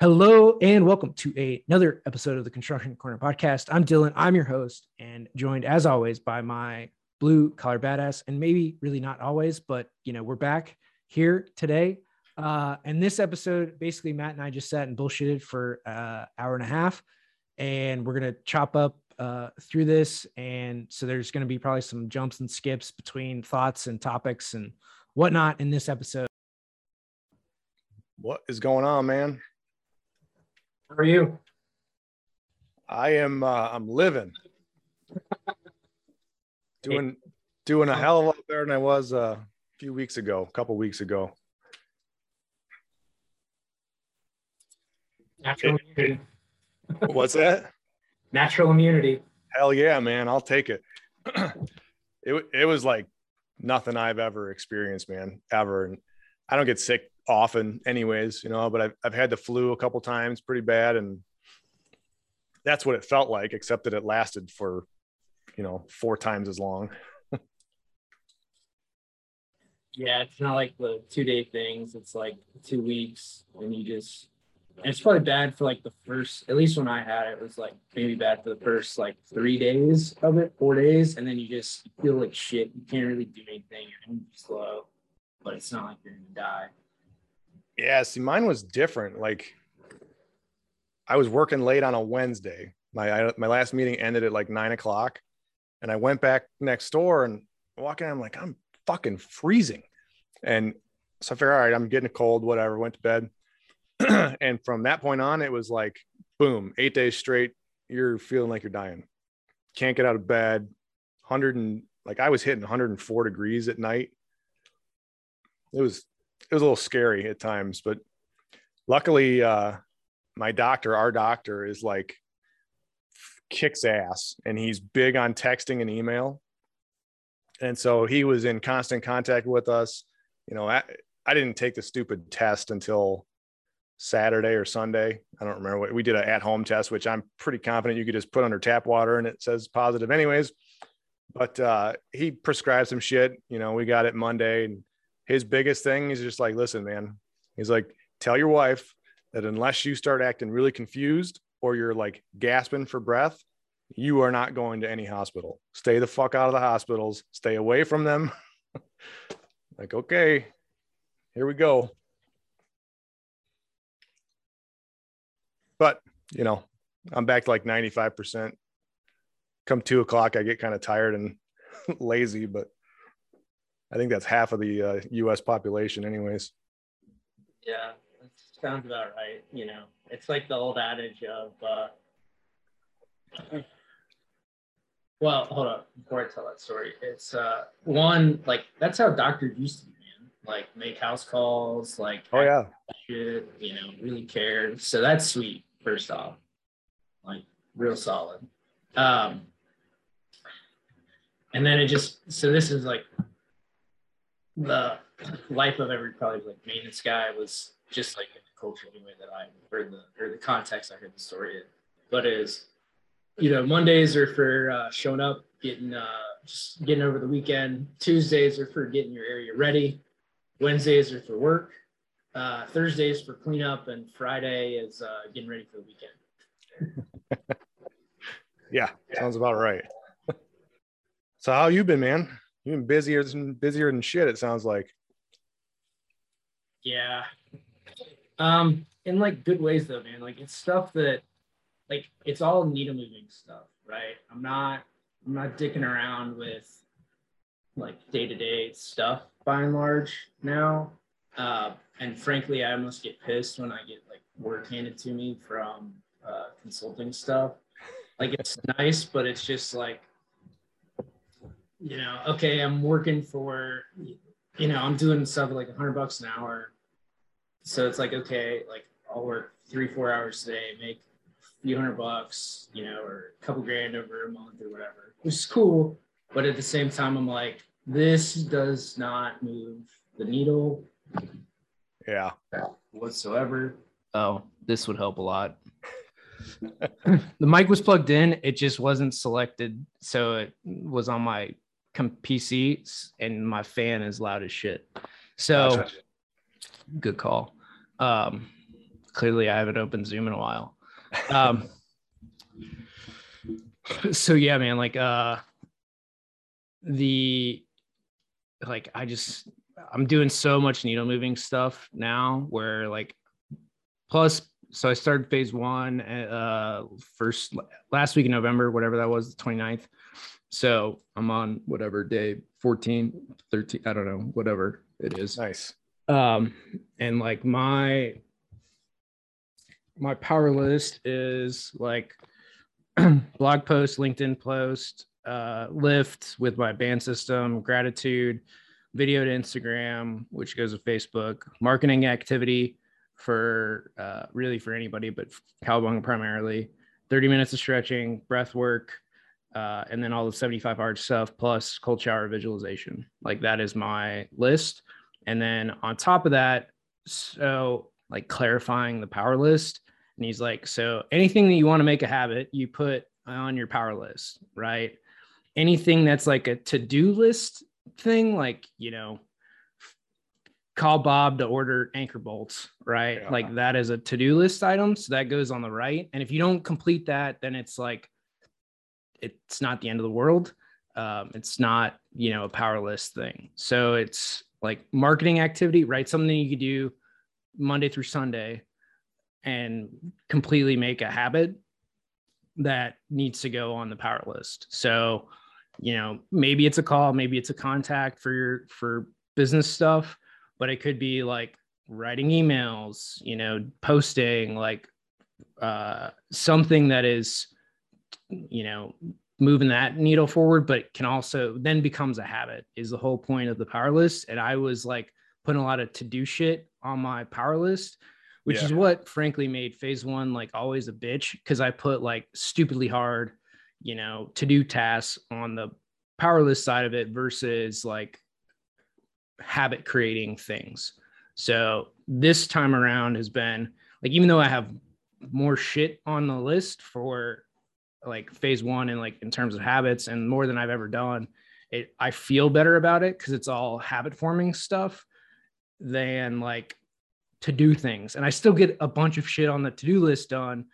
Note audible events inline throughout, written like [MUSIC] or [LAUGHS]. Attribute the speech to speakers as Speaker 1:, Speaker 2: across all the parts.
Speaker 1: Hello and welcome to a, another episode of the Construction Corner podcast. I'm Dillon. I'm your host and joined as always by my blue collar badass and maybe really not always, but you know, we're back here today. Uh, and this episode, basically Matt and I just sat and bullshitted for an uh, hour and a half and we're to chop up uh, through this. And so there's to be probably some jumps and skips between thoughts and topics and whatnot in this episode.
Speaker 2: What is going on, man?
Speaker 1: How are you?
Speaker 2: I am. Uh, I'm living. [LAUGHS] doing doing a hell of a lot better than I was uh, a few weeks ago, a couple weeks ago.
Speaker 1: Natural immunity. [LAUGHS]
Speaker 2: What's that?
Speaker 1: Natural immunity.
Speaker 2: Hell yeah, man! I'll take it. [CLEARS THROAT] it it was like nothing I've ever experienced, man, ever. And I don't get sick often anyways, you know, but I've, I've had the flu a couple times pretty bad. And that's what it felt like, except that it lasted for, you know, four times as long. [LAUGHS]
Speaker 3: yeah. It's not like the two day things. It's like two weeks and you just, it's probably bad for like the first, at least when I had it, it was like maybe bad for the first like three days of it, four days. And then you just feel like shit. You can't really do anything. Your energy's low, but it's not like you're going to die.
Speaker 2: Yeah, see, mine was different. Like, I was working late on a Wednesday. My I, my last meeting ended at like nine o'clock, and I went back next door and walking. I'm like, I'm fucking freezing, and so I figured, all right, I'm getting a cold, whatever. Went to bed, [CLEARS THROAT] and from that point on, it was like, boom, eight days straight. You're feeling like you're dying. Can't get out of bed. Hundred and like I was hitting 104 degrees at night. It was it was a little scary at times, but luckily, uh, my doctor, our doctor, is like kicks ass, and he's big on texting and email. And so he was in constant contact with us. You know, I, I didn't take the stupid test until Saturday or Sunday. I don't remember what we did an at home test, which I'm pretty confident you could just put under tap water and it says positive anyways. But uh, he prescribed some shit. You know, we got it Monday and his biggest thing is just like, listen, man, he's like, tell your wife that unless you start acting really confused or you're like gasping for breath, you are not going to any hospital. Stay the fuck out of the hospitals, stay away from them. [LAUGHS] like, okay, here we go. But, you know, I'm back to like 95%. Come two o'clock, I get kind of tired and [LAUGHS] lazy, but I think that's half of the uh, U.S. population, anyways.
Speaker 3: Yeah, that sounds about right. You know, it's like the old adage of, uh, well, hold up before I tell that story. It's uh, one like that's how doctors used to be, man. Like make house calls, like
Speaker 2: oh yeah,
Speaker 3: shit, you know, really care. So that's sweet. First off, like real solid. Um, and then it just so this is like the life of every probably like maintenance guy was just like in the culture anyway that I heard the or the context I heard the story in. But is you know Mondays are for uh, showing up, getting uh, just getting over the weekend. Tuesdays are for getting your area ready. Wednesdays are for work. Uh, Thursdays for cleanup, and Friday is uh, getting ready for the weekend. [LAUGHS]
Speaker 2: yeah, sounds about right. [LAUGHS] so how you been, man? You've been busier than busier than shit. It sounds like.
Speaker 3: Yeah. Um, in like good ways though, man. Like it's stuff that, like it's all needle moving stuff, right? I'm not, I'm not dicking around with like day to day stuff by and large now. Uh, and frankly, I almost get pissed when I get like work handed to me from uh, consulting stuff. Like it's [LAUGHS] nice, but it's just like you know, okay, I'm working for, you know, I'm doing stuff like a hundred bucks an hour. So it's like, okay, like I'll work three, four hours today, make a few hundred bucks, you know, or a couple grand over a month or whatever, which is cool. But at the same time, I'm like, this does not move the needle.
Speaker 2: Yeah.
Speaker 3: Whatsoever.
Speaker 1: Oh, this would help a lot. [LAUGHS] the mic was plugged in, it just wasn't selected. So it was on my PC and my fan is loud as shit. So gotcha. good call. Um,
Speaker 3: clearly I haven't opened Zoom in a while. Um, [LAUGHS] so yeah, man, like uh, the like I just I'm doing so much needle moving stuff now where like plus so I started phase one uh first last week in November, whatever that was, the 29th. So I'm on whatever day 14, 13, I don't know, whatever it is.
Speaker 2: Nice.
Speaker 3: Um, and like my my power list is like [CLEARS THROAT] blog post, LinkedIn post, uh, lift with my band system, gratitude, video to Instagram, which goes to Facebook, marketing activity for uh, really for anybody, but cowabunga primarily, 30 minutes of stretching, breath work, uh, and then all the 75 hard stuff plus cold shower visualization. Like that is my list. And then on top of that, so like clarifying the power list. And he's like, so anything that you want to make a habit, you put on your power list, right? Anything that's like a to do list thing, like, you know, call Bob to order anchor bolts, right? Yeah. Like that is a to do list item. So that goes on the right. And if you don't complete that, then it's like, it's not the end of the world. Um, it's not, you know, a power list thing. So it's like marketing activity, right? Something you could do Monday through Sunday and completely make a habit that needs to go on the power list. So, you know, maybe it's a call, maybe it's a contact for your for business stuff, but it could be like writing emails, you know, posting like uh something that is you know moving that needle forward, but can also then becomes a habit is the whole point of the power list. And I was like putting a lot of to do shit on my power list, which yeah. is what frankly made phase one like always a bitch because I put like stupidly hard, you know, to do tasks on the power list side of it versus like habit creating things. So this time around has been like, even though I have more shit on the list for like phase one and like in terms of habits and more than I've ever done. It I feel better about it because it's all habit forming stuff than like to do things. And I still get a bunch of shit on the to-do list done.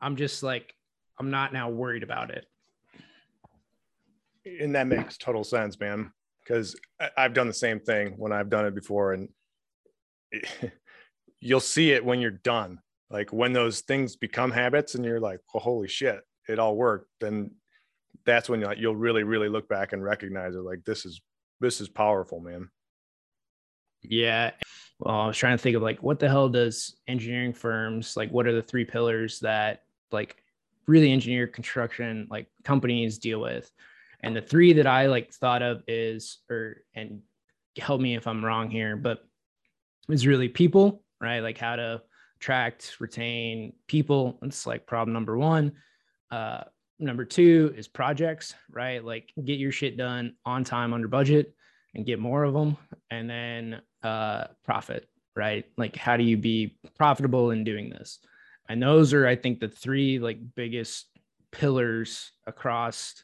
Speaker 3: I'm just like, I'm not now worried about it.
Speaker 2: And that makes total sense, man. Because I've done the same thing when I've done it before, and [LAUGHS] you'll see it when you're done. Like when those things become habits, and you're like, well, holy shit, it all worked, then that's when you'll really, really look back and recognize it. Like this is this is powerful, man.
Speaker 3: Yeah. Well, I was trying to think of like what the hell does engineering firms like what are the three pillars that like really engineer construction like companies deal with? And the three that I like thought of is or and help me if I'm wrong here, but is really people, right? Like how to attract, retain people. It's like problem number one. Uh, number two is projects, right? Like get your shit done on time, under budget, and get more of them. And then uh, profit, right? Like how do you be profitable in doing this? And those are, I think, the three like biggest pillars across.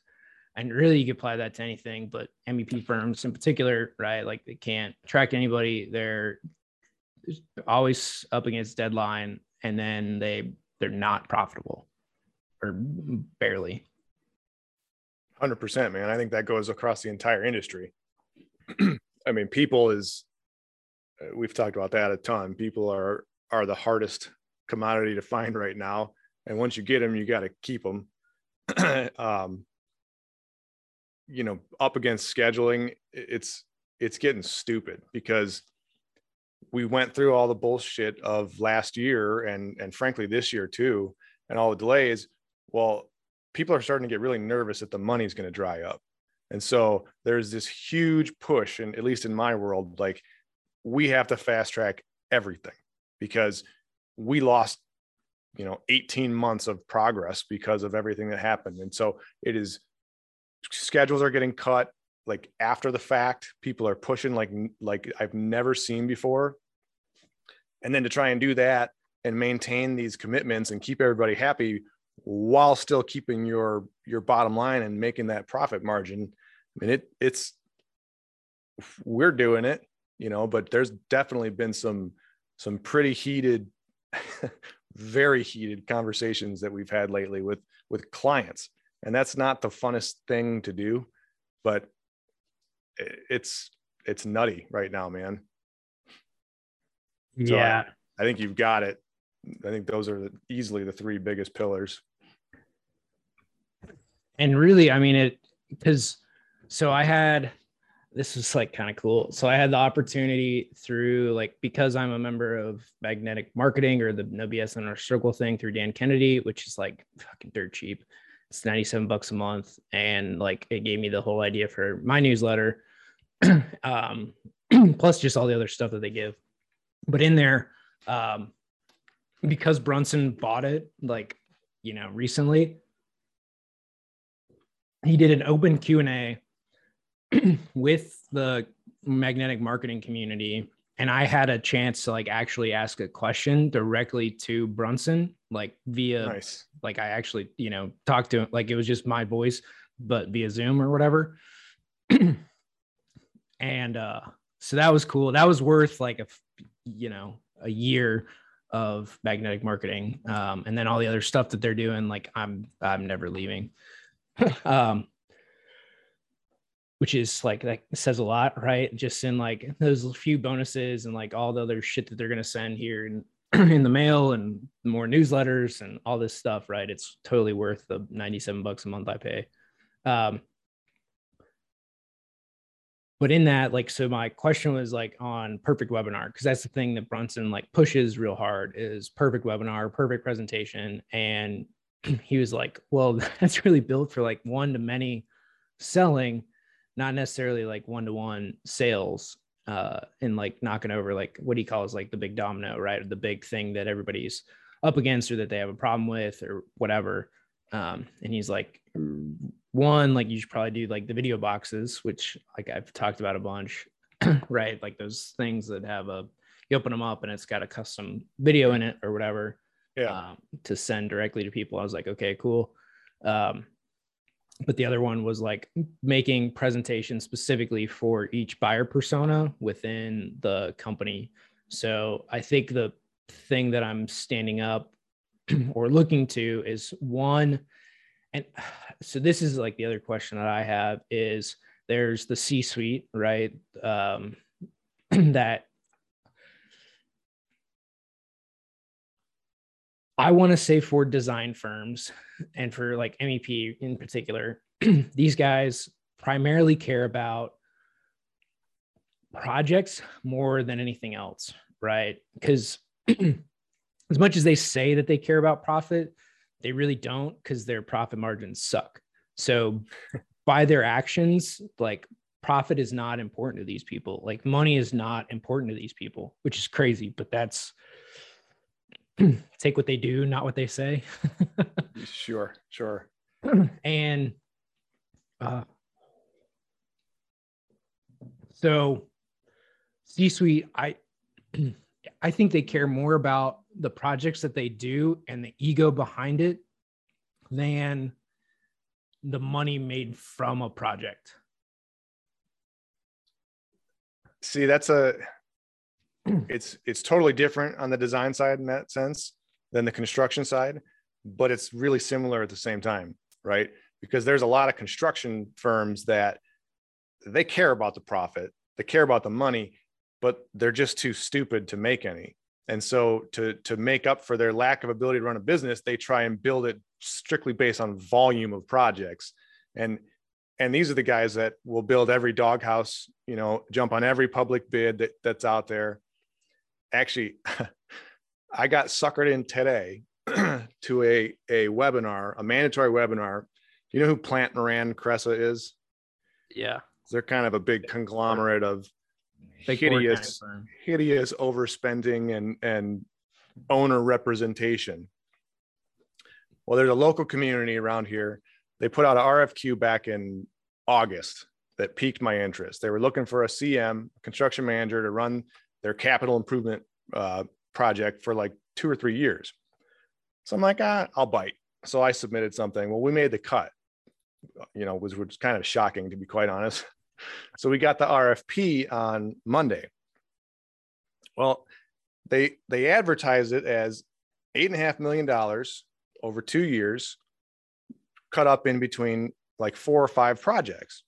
Speaker 3: And really, you could apply that to anything, but MEP firms in particular, right? Like they can't track anybody. They're always up against deadline, and then they they're not profitable or barely.
Speaker 2: 100%, man. I think that goes across the entire industry. [CLEARS THROAT] I mean, people is, uh, we've talked about that a ton. People are, are the hardest commodity to find right now. And once you get them, you got to keep them. [CLEARS THROAT] um, you know, up against scheduling, it's, it's getting stupid because we went through all the bullshit of last year and, and frankly, this year too, and all the delays well, people are starting to get really nervous that the money's going to dry up. And so there's this huge push, and at least in my world, like we have to fast track everything because we lost, you know, 18 months of progress because of everything that happened. And so it is schedules are getting cut like after the fact. People are pushing like like I've never seen before. And then to try and do that and maintain these commitments and keep everybody happy, while still keeping your your bottom line and making that profit margin. I mean it it's we're doing it you know but there's definitely been some some pretty heated [LAUGHS] very heated conversations that we've had lately with with clients. And that's not the funnest thing to do but it's it's nutty right now man.
Speaker 3: So yeah.
Speaker 2: I, I, think you've got it i think those are easily the three biggest pillars
Speaker 3: and really i mean it because so i had this was like kind of cool. So I had the opportunity through like because I'm a member of Magnetic Marketing or the No BS Inner Circle thing through Dan Kennedy, which is like fucking dirt cheap. It's 97 bucks a month. And like it gave me the whole idea for my newsletter. [CLEARS THROAT] um, [CLEARS THROAT] plus just all the other stuff that they give. But in there, um, because Brunson bought it, like, you know, recently, he did an open Q&A [CLEARS THROAT] with the magnetic marketing community and I had a chance to like actually ask a question directly to Brunson, like via nice. like I actually, you know, talked to him like it was just my voice, but via Zoom or whatever. [CLEARS THROAT] and uh so that was cool. That was worth like a you know, a year of magnetic marketing. Um, and then all the other stuff that they're doing, like I'm I'm never leaving. [LAUGHS] um which is like that says a lot, right? Just in like those few bonuses and like all the other shit that they're gonna send here in, [CLEARS THROAT] in the mail and more newsletters and all this stuff, right? It's totally worth the 97 bucks a month I pay. Um, but in that, like, so my question was like on perfect webinar, because that's the thing that Brunson like pushes real hard is perfect webinar, perfect presentation. And [CLEARS THROAT] he was like, well, [LAUGHS] that's really built for like one to many selling not necessarily like one to one sales uh and like knocking over like what he calls like the big domino right the big thing that everybody's up against or that they have a problem with or whatever um and he's like one like you should probably do like the video boxes which like i've talked about a bunch [CLEARS THROAT] right? Like those things that have a you open them up and it's got a custom video in it or whatever
Speaker 2: yeah.
Speaker 3: um, to send directly to people. I was like okay cool. Um but the other one was like making presentations specifically for each buyer persona within the company. So I think the thing that I'm standing up [CLEARS THROAT] or looking to is one, and [SIGHS] so this is like the other question that I have is there's the C suite, right? Um, [CLEARS THROAT] that I want to say for design firms and for like MEP in particular, [CLEARS THROAT] these guys primarily care about projects more than anything else, right? Because [CLEARS THROAT] as much as they say that they care about profit, they really don't because their profit margins suck. So by their actions, like profit is not important to these people. Like money is not important to these people, which is crazy, but that's [CLEARS THROAT] take what they do, not what they say. [LAUGHS]
Speaker 2: sure, sure.
Speaker 3: and uh, so C-suite, I [CLEARS THROAT] I think they care more about the projects that they do and the ego behind it than the money made from a project.
Speaker 2: See, that's a [CLEARS THROAT] it's it's totally different on the design side in that sense than the construction side but it's really similar at the same time right because there's a lot of construction firms that they care about the profit they care about the money but they're just too stupid to make any and so to to make up for their lack of ability to run a business they try and build it strictly based on volume of projects and and these are the guys that will build every doghouse you know jump on every public bid that, that's out there actually, [LAUGHS] I got suckered in today [CLEARS THROAT] to a, a webinar, a mandatory webinar. Do you know who Plante Moran Cresa is?
Speaker 3: Yeah.
Speaker 2: They're kind of a big conglomerate of big hideous, hideous overspending and, and owner representation. Well, there's a local community around here. They put out an RFQ back in August that piqued my interest. They were looking for a CM, construction manager, to run their capital improvement uh, project for like two or three years. So I'm like, ah, I'll bite. So I submitted something. Well, we made the cut, you know, was, was kind of shocking to be quite honest. So we got the RFP on Monday. Well, they they advertise it as eight and a half million dollars over two years, cut up in between like four or five projects.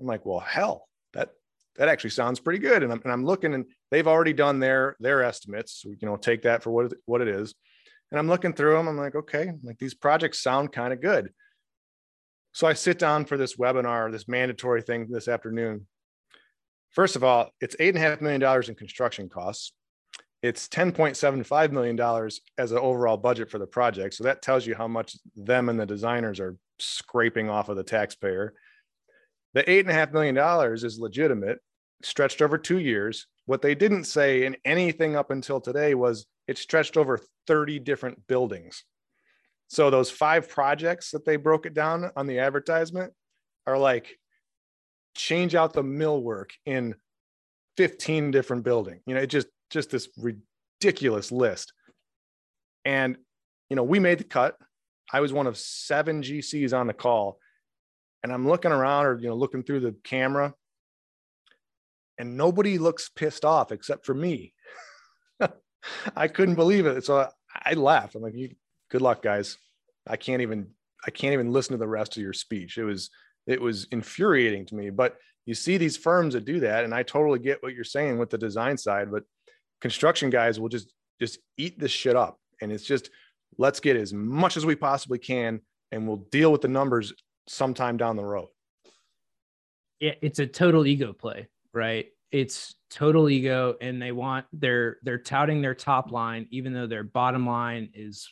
Speaker 2: I'm like, well, hell, that that actually sounds pretty good. And I'm, and I'm looking, and they've already done their their estimates. So, you know, take that for what it, what it is. And I'm looking through them. I'm like, okay, like these projects sound kind of good. So I sit down for this webinar, this mandatory thing this afternoon. First of all, it's eight and a half million dollars in construction costs. It's $10.75 million as an overall budget for the project. So that tells you how much them and the designers are scraping off of the taxpayer. The eight and a half million dollars is legitimate, stretched over two years. What they didn't say in anything up until today was it stretched over 30 different buildings. So those five projects that they broke it down on the advertisement are like change out the millwork in 15 different buildings. You know, it just just this ridiculous list. And you know, we made the cut. I was one of seven GCs on the call. And I'm looking around or you know, looking through the camera. And nobody looks pissed off except for me. [LAUGHS] I couldn't believe it. So I laughed. I'm like, good luck, guys. I can't even I can't even listen to the rest of your speech. It was it was infuriating to me. But you see these firms that do that, and I totally get what you're saying with the design side, but construction guys will just just eat this shit up. And it's just let's get as much as we possibly can and we'll deal with the numbers sometime down the road.
Speaker 3: Yeah, it's a total ego play, right? It's total ego and they want they're they're touting their top line even though their bottom line is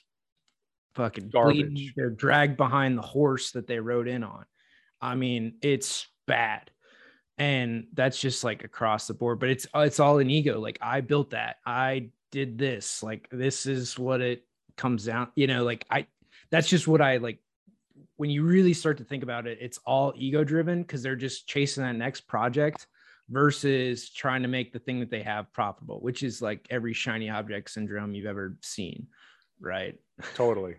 Speaker 3: fucking garbage. Bleeding. They're dragged behind the horse that they rode in on. I mean, it's bad. And that's just like across the board, but it's it's all an ego. Like I built that. I did this. Like this is what it comes down, you know, like I that's just what I like when you really start to think about it, it's all ego driven because they're just chasing that next project versus trying to make the thing that they have profitable, which is like every shiny object syndrome you've ever seen. Right.
Speaker 2: Totally.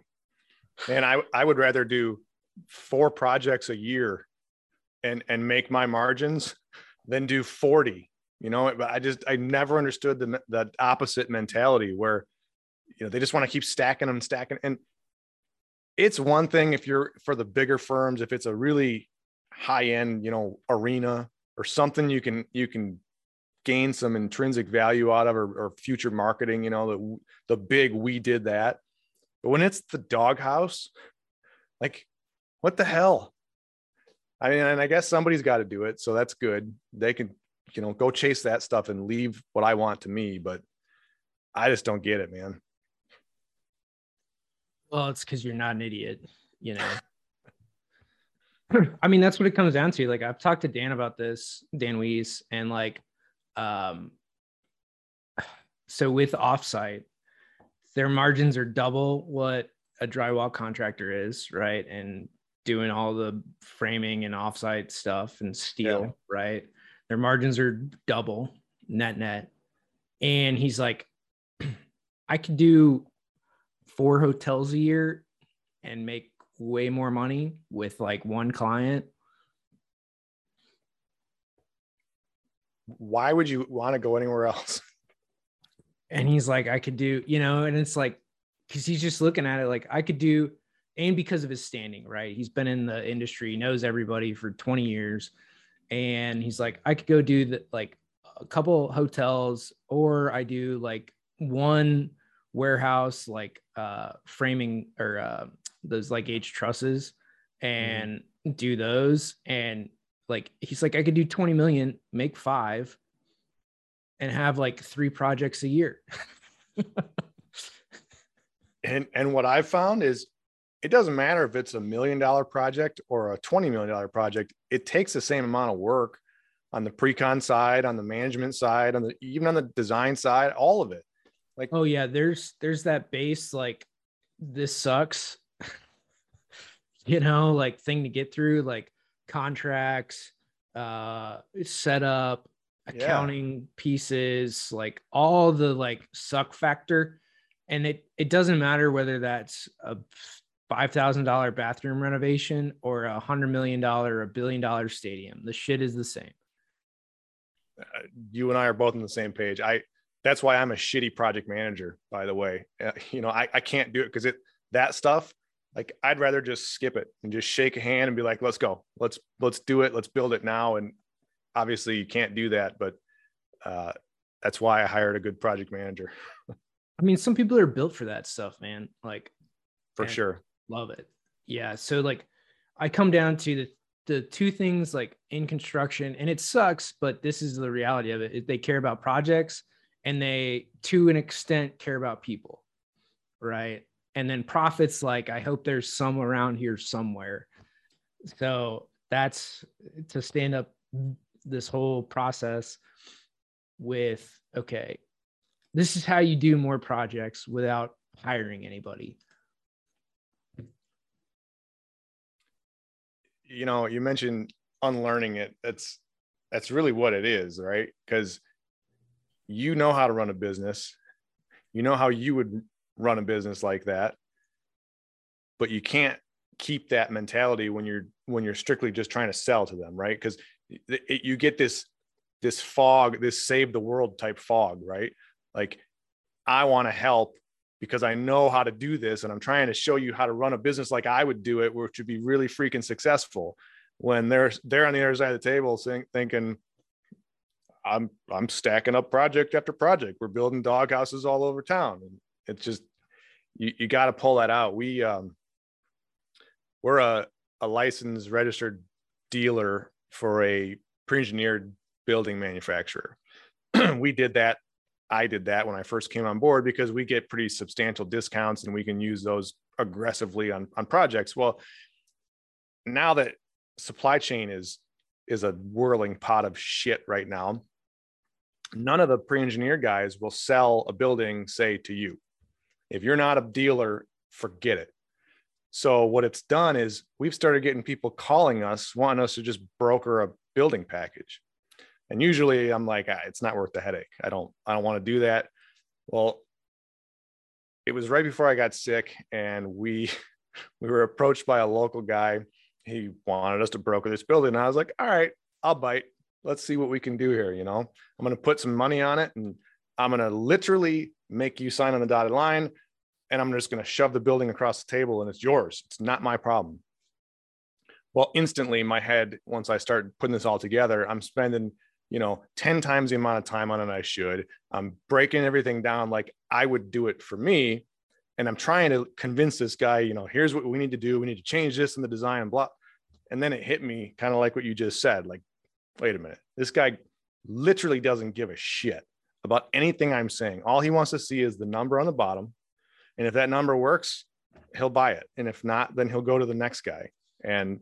Speaker 2: And I, I would rather do four projects a year and, and make my margins than do 40, you know, but I just, I never understood the, the opposite mentality where, you know, they just want to keep stacking them, stacking. And it's one thing if you're for the bigger firms, if it's a really high end, you know, arena or something you can, you can gain some intrinsic value out of or, or future marketing, you know, the, the big, we did that. But when it's the doghouse, like, what the hell? I mean, and I guess somebody's got to do it. So that's good. They can, you know, go chase that stuff and leave what I want to me. But I just don't get it, man.
Speaker 3: Well, it's because you're not an idiot, you know. [CLEARS THROAT] I mean, that's what it comes down to. Like, I've talked to Dan about this, Dan Weiss, and like, um, [SIGHS] so with offsite, their margins are double what a drywall contractor is, right? And doing all the framing and offsite stuff and steel, yeah. right? Their margins are double net net. And he's like, [CLEARS THROAT] I could do four hotels a year and make way more money with like one client.
Speaker 2: Why would you want to go anywhere else? [LAUGHS]
Speaker 3: and he's like i could do you know and it's like because he's just looking at it like i could do and because of his standing right he's been in the industry knows everybody for 20 years and he's like i could go do the like a couple hotels or i do like one warehouse like uh framing or uh those like h trusses mm-hmm. and mm-hmm. do those and like he's like i could do 20 million make five and have like three projects a year. [LAUGHS]
Speaker 2: and and what I've found is it doesn't matter if it's a million dollar project or a 20 million dollar project, it takes the same amount of work on the pre-con side, on the management side, on the even on the design side, all of it.
Speaker 3: Like oh yeah, there's there's that base like this sucks. [LAUGHS] you know, like thing to get through, like contracts, uh setup, accounting yeah. pieces, like all the like suck factor. And it it doesn't matter whether that's a five thousand dollar bathroom renovation or a hundred million dollar, a billion dollar stadium. The shit is the same.
Speaker 2: Uh, you and I are both on the same page. I that's why I'm a shitty project manager, by the way. Uh, you know, I, I can't do it because it that stuff, like I'd rather just skip it and just shake a hand and be like, let's go. Let's let's do it. Let's build it now. And obviously you can't do that, but uh, that's why I hired a good project manager.
Speaker 3: I mean, some people are built for that stuff, man. Like
Speaker 2: for sure.
Speaker 3: Love it. Yeah. So like I come down to the the two things like in construction, and it sucks, but this is the reality of it. They care about projects and they to an extent care about people. Right. And then profits, like I hope there's some around here somewhere. So that's to stand up this whole process with okay, this is how you do more projects without hiring anybody.
Speaker 2: You know, you mentioned unlearning it. That's that's really what it is, right? Because you know how to run a business. You know how you would run a business like that. But you can't keep that mentality when you're when you're strictly just trying to sell to them, right? Because you get this this fog, this save the world type fog, right? Like, I want to help because I know how to do this and I'm trying to show you how to run a business like I would do it, which would be really freaking successful. When they're they're on the other side of the table saying, thinking, I'm I'm stacking up project after project. We're building dog houses all over town. And it's just you, you got to pull that out. We um we're a, a licensed registered dealer for a pre-engineered building manufacturer. [CLEARS THROAT] we did that. I did that when I first came on board because we get pretty substantial discounts and we can use those aggressively on, on projects. Well, now that supply chain is is a whirling pot of shit right now, none of the pre-engineer guys will sell a building, say, to you. If you're not a dealer, forget it. So what it's done is we've started getting people calling us, wanting us to just broker a building package. And usually I'm like, ah, it's not worth the headache. I don't, I don't want to do that. Well, it was right before I got sick, and we [LAUGHS] we were approached by a local guy. He wanted us to broker this building. And I was like, all right, I'll bite. Let's see what we can do here. You know, I'm going to put some money on it and I'm going to literally make you sign on the dotted line. And I'm just going to shove the building across the table and it's yours. It's not my problem. Well, instantly, my head, once I start putting this all together, I'm spending you know 10 times the amount of time on it i should. I'm breaking everything down like i would do it for me and i'm trying to convince this guy you know here's what we need to do. We need to change this in the design and blah. And then it hit me kind of like what you just said like wait a minute. This guy literally doesn't give a shit about anything i'm saying. All he wants to see is the number on the bottom and if that number works he'll buy it and if not then he'll go to the next guy and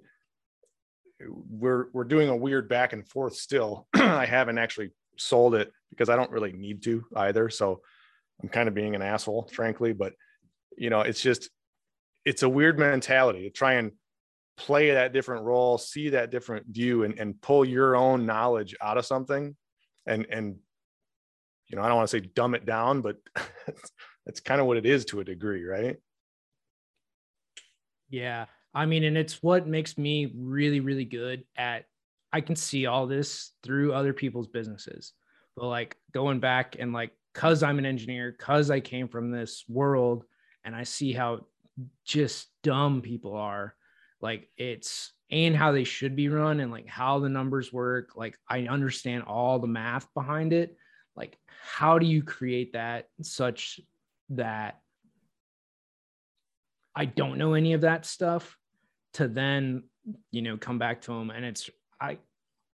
Speaker 2: we're we're doing a weird back and forth still. [CLEARS THROAT] I haven't actually sold it because I don't really need to either. So I'm kind of being an asshole, frankly. But you know, it's just it's a weird mentality to try and play that different role, see that different view, and and pull your own knowledge out of something, and and you know, I don't want to say dumb it down, but [LAUGHS] that's kind of what it is to a degree, right?
Speaker 3: Yeah, I mean, and it's what makes me really, really good at. I can see all this through other people's businesses, but like going back and like, cause I'm an engineer, cause I came from this world, and I see how just dumb people are. Like it's and how they should be run and like how the numbers work. Like I understand all the math behind it. Like, how do you create that such that I don't know any of that stuff to then you know come back to them and it's i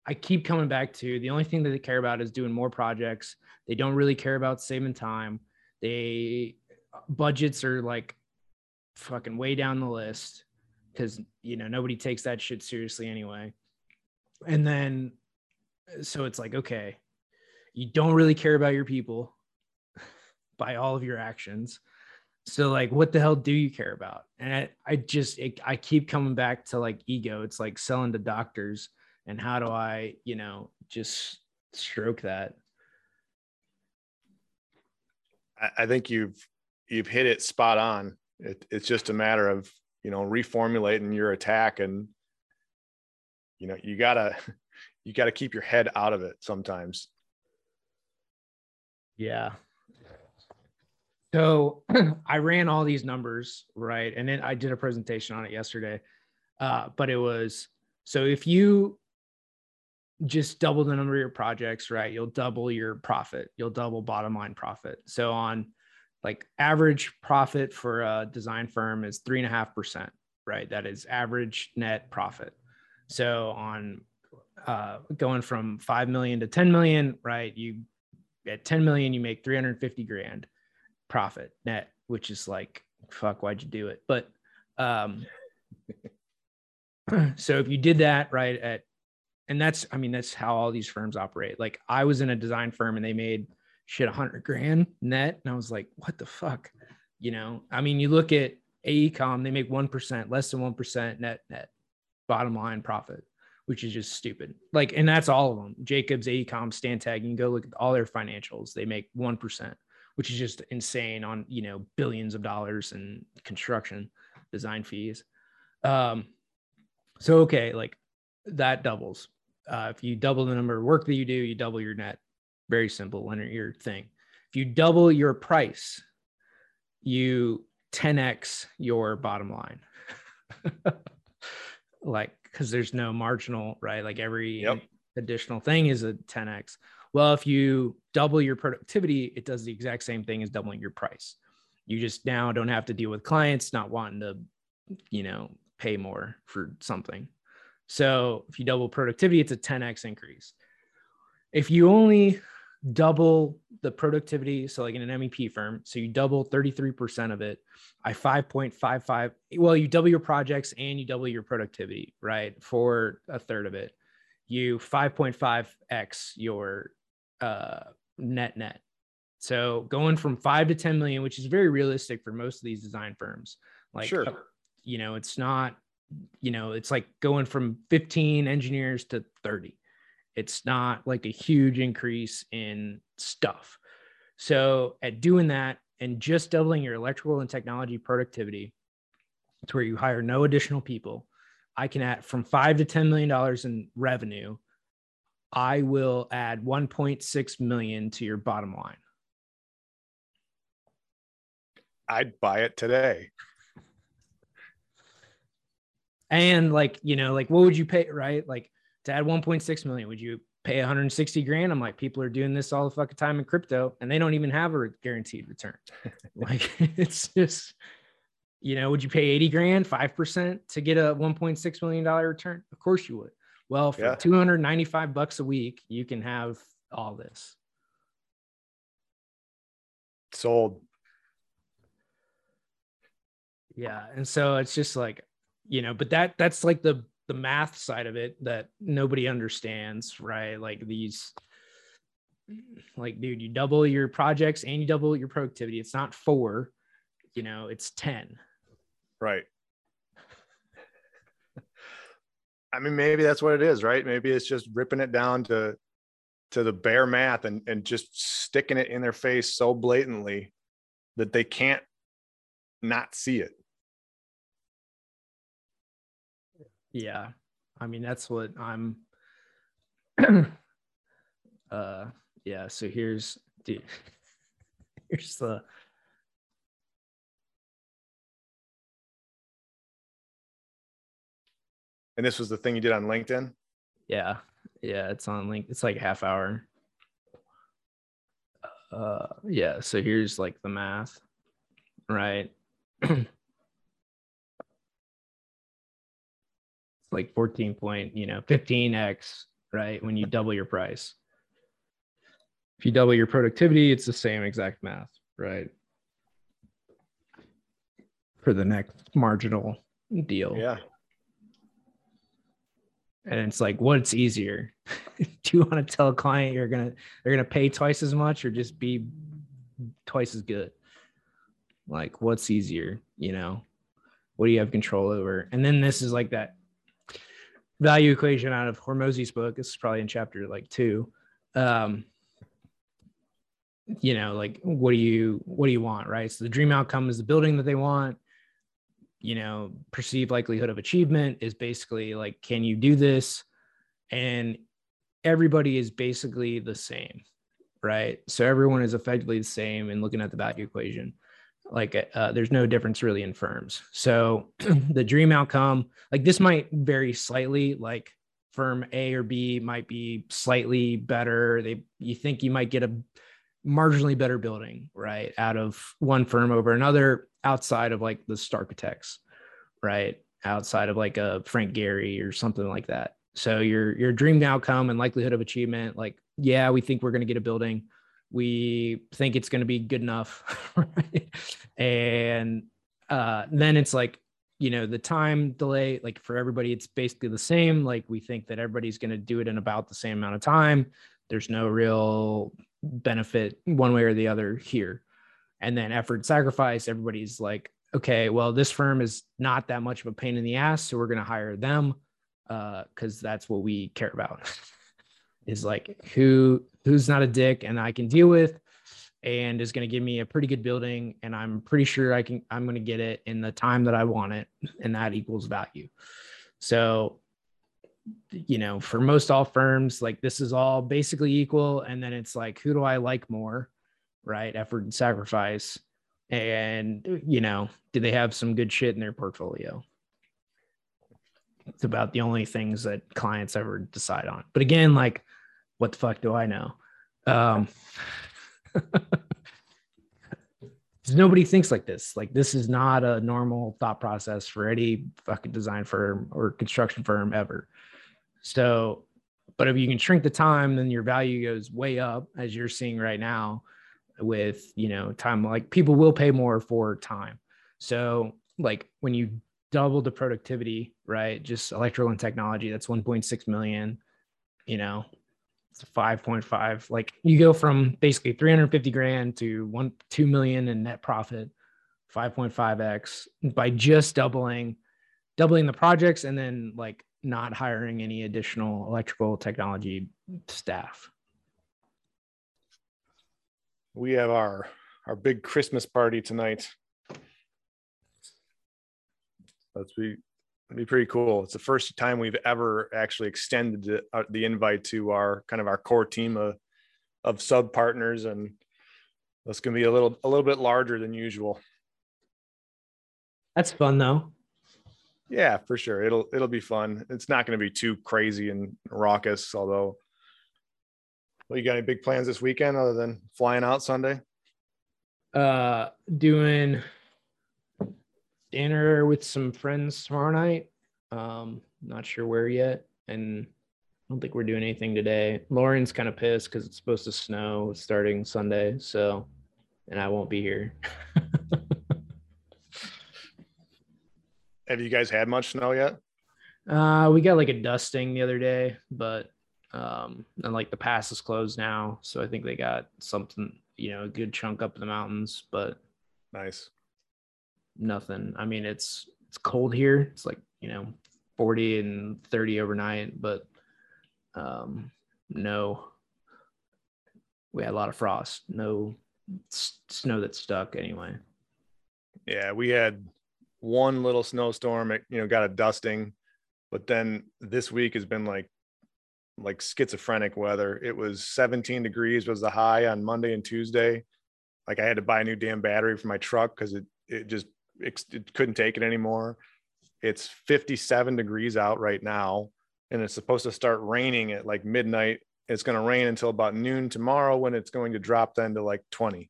Speaker 3: i keep coming back to the only thing that they care about is doing more projects. They don't really care about saving time. They budgets are like fucking way down the list because you know nobody takes that shit seriously anyway. And then so it's like okay you don't really care about your people by all of your actions. So like what the hell do you care about? And i, I just it, i keep coming back to like ego. It's like selling to doctors. And how do i you know just stroke that?
Speaker 2: I, I think you've you've hit it spot on. It, it's just a matter of you know reformulating your attack and you know you gotta [LAUGHS] you gotta keep your head out of it sometimes.
Speaker 3: Yeah. So [CLEARS THROAT] I ran all these numbers, right? And then I did a presentation on it yesterday. Uh, but it was so if you just double the number of your projects, right? You'll double your profit. You'll double bottom line profit. So on like average profit for a design firm is three and a half percent, right? That is average net profit. So on uh, going from 5 million to 10 million, right? You at 10 million, you make 350 grand profit net, which is like, fuck, why'd you do it? But, um, [CLEARS THROAT] so if you did that right at, and that's, I mean, that's how all these firms operate. Like I was in a design firm and they made shit, a hundred grand net. And I was like, what the fuck? You know, I mean, you look at AECOM, they make 1%, less than 1% net, net bottom line profit which is just stupid. Like, and that's all of them. Jacobs, AECOM, Stantec. You can go look at all their financials. They make one percent, which is just insane on you know billions of dollars in construction design fees. Um, so okay, like that doubles. Uh, if you double the number of work that you do, you double your net. Very simple linear your thing. If you double your price, you 10x your bottom line. [LAUGHS] like because there's no marginal, right? Like every yep. additional thing is a 10x. Well, if you double your productivity, it does the exact same thing as doubling your price. You just now don't have to deal with clients not wanting to, you know, pay more for something. So if you double productivity, it's a 10x increase. If you only double the productivity. So, like in an MEP firm, so you double 33% of it. I 5.55. Well, you double your projects and you double your productivity, right? For a third of it, you 5.5x your uh, net net. So going from five to 10 million, which is very realistic for most of these design firms. Like, sure. you know, it's not, you know, it's like going from 15 engineers to 30 it's not like a huge increase in stuff. So at doing that and just doubling your electrical and technology productivity to where you hire no additional people, I can add from five to ten million dollars in revenue. I will add 1.6 million to your bottom line.
Speaker 2: I'd buy it today.
Speaker 3: And like, you know, like what would you pay, right? Like to add 1.6 million, would you pay 160 grand? I'm like, people are doing this all the fucking time in crypto and they don't even have a guaranteed return. [LAUGHS] like [LAUGHS] it's just, you know, would you pay 80 grand, 5% to get a $1.6 million return? Of course you would. Well, for yeah. 295 bucks a week, you can have all this.
Speaker 2: Sold.
Speaker 3: Yeah. And so it's just like, you know, but that that's like the the math side of it that nobody understands, right? Like these, like, dude, you double your projects and you double your productivity. It's not four, you know, it's 10.
Speaker 2: Right. I mean, maybe that's what it is, right? Maybe it's just ripping it down to to the bare math and, and just sticking it in their face so blatantly that they can't not see it.
Speaker 3: yeah i mean that's what i'm [CLEARS THROAT] uh yeah so here's dude [LAUGHS] here's the
Speaker 2: and this was the thing you did on linkedin
Speaker 3: yeah yeah it's on link it's like half hour uh yeah so here's like the math right It's [CLEARS THROAT] like 14 point, you know, 15x, right? When you double your price. If you double your productivity, it's the same exact math, right? For the next marginal deal.
Speaker 2: Yeah.
Speaker 3: And it's like, what's easier? [LAUGHS] Do you want to tell a client you're gonna they're gonna pay twice as much or just be twice as good? Like, what's easier, you know? What do you have control over? And then this is like that value equation out of Hormozi's book. This is probably in chapter like two. Um, you know, like what do you what do you want, right? So the dream outcome is the building that they want. You know, perceived likelihood of achievement is basically like, can you do this? And everybody is basically the same, right? So everyone is effectively the same and looking at the value equation. Like uh, there's no difference really in firms. So [CLEARS THROAT] the dream outcome, like this might vary slightly. Like firm A or B might be slightly better. They you think you might get a marginally better building, right, out of one firm over another outside of like the Starchitects, right? Outside of like a Frank Gehry or something like that. So your your dream outcome and likelihood of achievement, like, yeah, we think we're going to get a building. We think it's going to be good enough, [LAUGHS] right? And uh, then it's like, you know, the time delay, like for everybody, it's basically the same. Like we think that everybody's going to do it in about the same amount of time. There's no real benefit one way or the other here. And then effort sacrifice, everybody's like, okay, well, this firm is not that much of a pain in the ass, so we're going to hire them because uh, that's what we care about. [LAUGHS] is like who who's not a dick and I can deal with, and is going to give me a pretty good building, and I'm pretty sure I can I'm going to get it in the time that I want it, and that equals value. So you know, for most all firms, like this is all basically equal. And then it's like, who do I like more? Right. Effort and sacrifice. And, you know, do they have some good shit in their portfolio? It's about the only things that clients ever decide on. But again, like, what the fuck do I know? Um, [LAUGHS] nobody thinks like this. Like this is not a normal thought process for any fucking design firm or construction firm ever. So, but if you can shrink the time, then your value goes way up, as you're seeing right now with, you know, time. Like people will pay more for time. So, like when you double the productivity, right? Just electrical and technology, that's 1.6 million, you know, it's 5.5. Like you go from basically 350 grand to one, 2 million in net profit, 5.5x by just doubling, doubling the projects and then like not hiring any additional electrical technology staff.
Speaker 2: We have our our big Christmas party tonight. That's be be pretty cool. It's the first time we've ever actually extended the, uh, the invite to our kind of our core team of of sub partners, and that's going to be a little a little bit larger than usual.
Speaker 3: That's fun though.
Speaker 2: Yeah, for sure. It'll it'll be fun. It's not going to be too crazy and raucous, although. Well, you got any big plans this weekend other than flying out Sunday?
Speaker 3: Uh, doing dinner with some friends tomorrow night. Um, not sure where yet, and I don't think we're doing anything today. Lauren's kind of pissed because it's supposed to snow starting Sunday, so, and I won't be here. [LAUGHS]
Speaker 2: Have you guys had much snow yet?
Speaker 3: Uh, we got like a dusting the other day, but um, and like the pass is closed now, so I think they got something, you know, a good chunk up in the mountains, but
Speaker 2: nice.
Speaker 3: Nothing. I mean, it's it's cold here. It's like you know, forty and thirty overnight, but um, no. We had a lot of frost. No snow that stuck anyway.
Speaker 2: Yeah, we had one little snowstorm, it, you know, got a dusting, but then this week has been like like schizophrenic weather. It was 17 degrees was the high on Monday and Tuesday. Like I had to buy a new damn battery for my truck because it it just it, it couldn't take it anymore. It's 57 degrees out right now, and it's supposed to start raining at like midnight. It's going to rain until about noon tomorrow when it's going to drop then to like 20.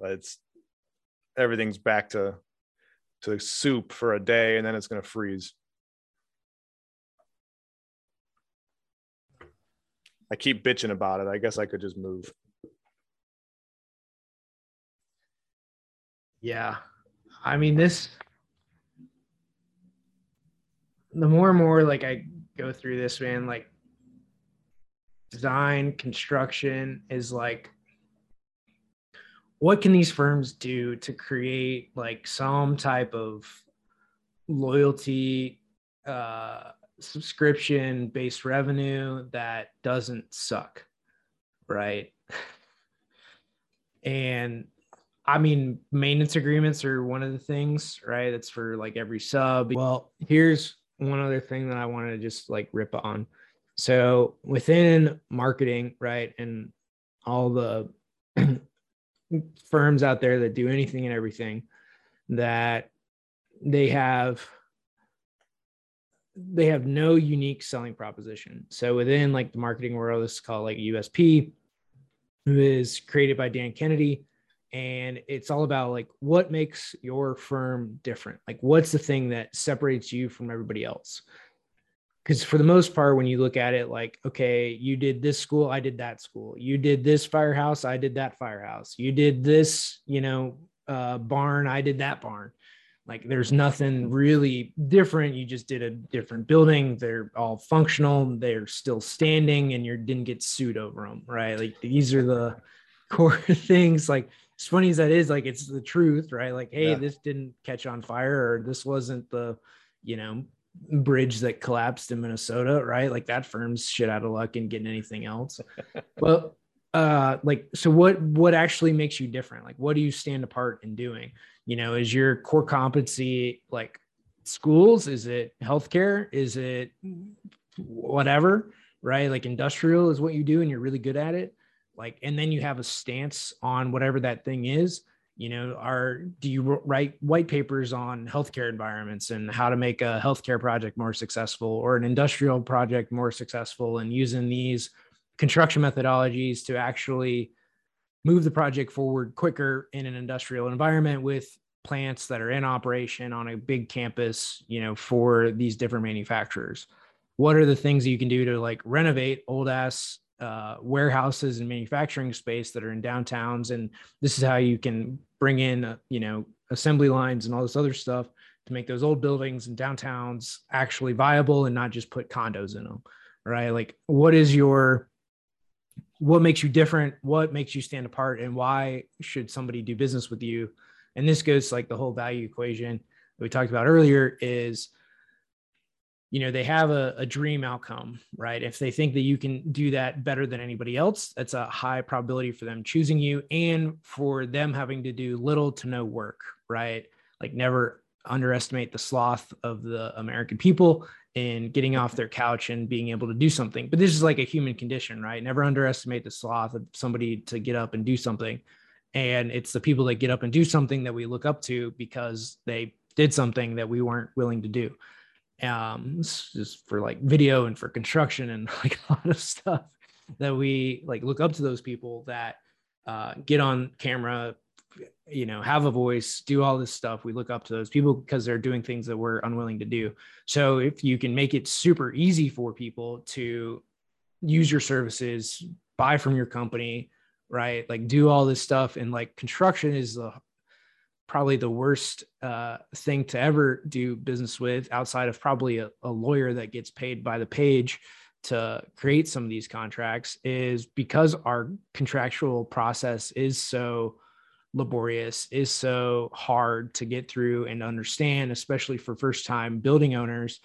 Speaker 2: it's everything's back to to soup for a day and then it's going to freeze i keep bitching about it. I guess i could just move.
Speaker 3: Yeah. I mean this the more and more like i go through this man like design construction is like what can these firms do to create like some type of loyalty uh, subscription based revenue that doesn't suck right? And i mean maintenance agreements are one of the things right? That's for like every sub. Well here's one other thing that i want to just like rip on. So within marketing, right, and all the [CLEARS THROAT] firms out there that do anything and everything, that they have they have no unique selling proposition. So within like the marketing world, this is called like USP, who is created by Dan Kennedy. And it's all about like what makes your firm different? Like what's the thing that separates you from everybody else? Because for the most part, when you look at it, like, okay, you did this school, I did that school. You did this firehouse, I did that firehouse. You did this, you know, uh, barn, I did that barn like there's nothing really different. You just did a different building. They're all functional. They're still standing and you didn't get sued over them right? Like these are the [LAUGHS] core things. Like as funny as that is like it's the truth right? Like hey yeah. this didn't catch on fire or this wasn't the you know bridge that collapsed in minnesota right? Like that firm's shit out of luck in getting anything else. [LAUGHS] Well uh like so what what actually makes you different? Like what do you stand apart in doing? You know is your core competency like schools? Is it healthcare? Is it whatever right? Like industrial is what you do and you're really good at it. Like and then you have a stance on whatever that thing is. You know are do you write white papers on healthcare environments and how to make a healthcare project more successful or an industrial project more successful and using these construction methodologies to actually move the project forward quicker in an industrial environment with plants that are in operation on a big campus, you know, for these different manufacturers. What are the things that you can do to like renovate old ass uh, warehouses and manufacturing space that are in downtowns? And this is how you can bring in, uh, you know, assembly lines and all this other stuff to make those old buildings and downtowns actually viable and not just put condos in them. Right. Like, what is your what makes you different what makes you stand apart and why should somebody do business with you? And this goes like the whole value equation we talked about earlier is you know they have a, a, dream outcome right? If they think that you can do that better than anybody else that's a high probability for them choosing you and for them having to do little to no work right? Like never underestimate the sloth of the american people in getting off their couch and being able to do something. But this is like a human condition, right? Never underestimate the sloth of somebody to get up and do something. And it's the people that get up and do something that we look up to because they did something that we weren't willing to do. Um, just for like video and for construction and [LAUGHS] like a lot of stuff that we like look up to those people that uh, get on camera, you know have a voice do all this stuff we look up to those people because they're doing things that we're unwilling to do. So if you can make it super easy for people to use your services buy from your company right? Like do all this stuff and like construction is the probably the worst uh, thing to ever do business with outside of probably a, a lawyer that gets paid by the page to create some of these contracts is because our contractual process is so laborious, is so hard to get through and understand, especially for first time building owners,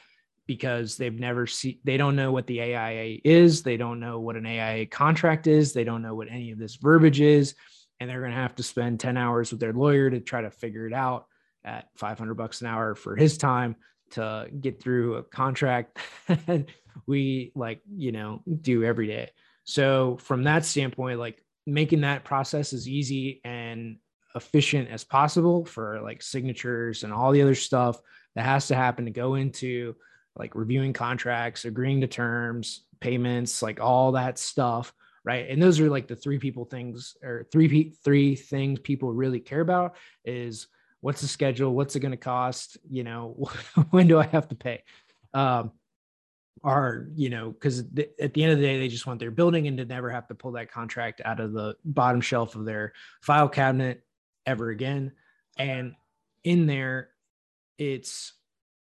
Speaker 3: because they've never seen, they don't know what the AIA is. They don't know what an AIA contract is. They don't know what any of this verbiage is. And they're going to have to spend 10 hours with their lawyer to try to figure it out at 500 bucks an hour for his time to get through a contract [LAUGHS] we like, you know, do every day. So from that standpoint, like making that process as easy and efficient as possible for like signatures and all the other stuff that has to happen to go into like reviewing contracts, agreeing to terms, payments, like all that stuff, right? And those are like the three people things or three three things people really care about is what's the schedule, what's it going to cost, you know, [LAUGHS] when do I have to pay? Um, are you know because th- at the end of the day they just want their building and to never have to pull that contract out of the bottom shelf of their file cabinet ever again. And in there it's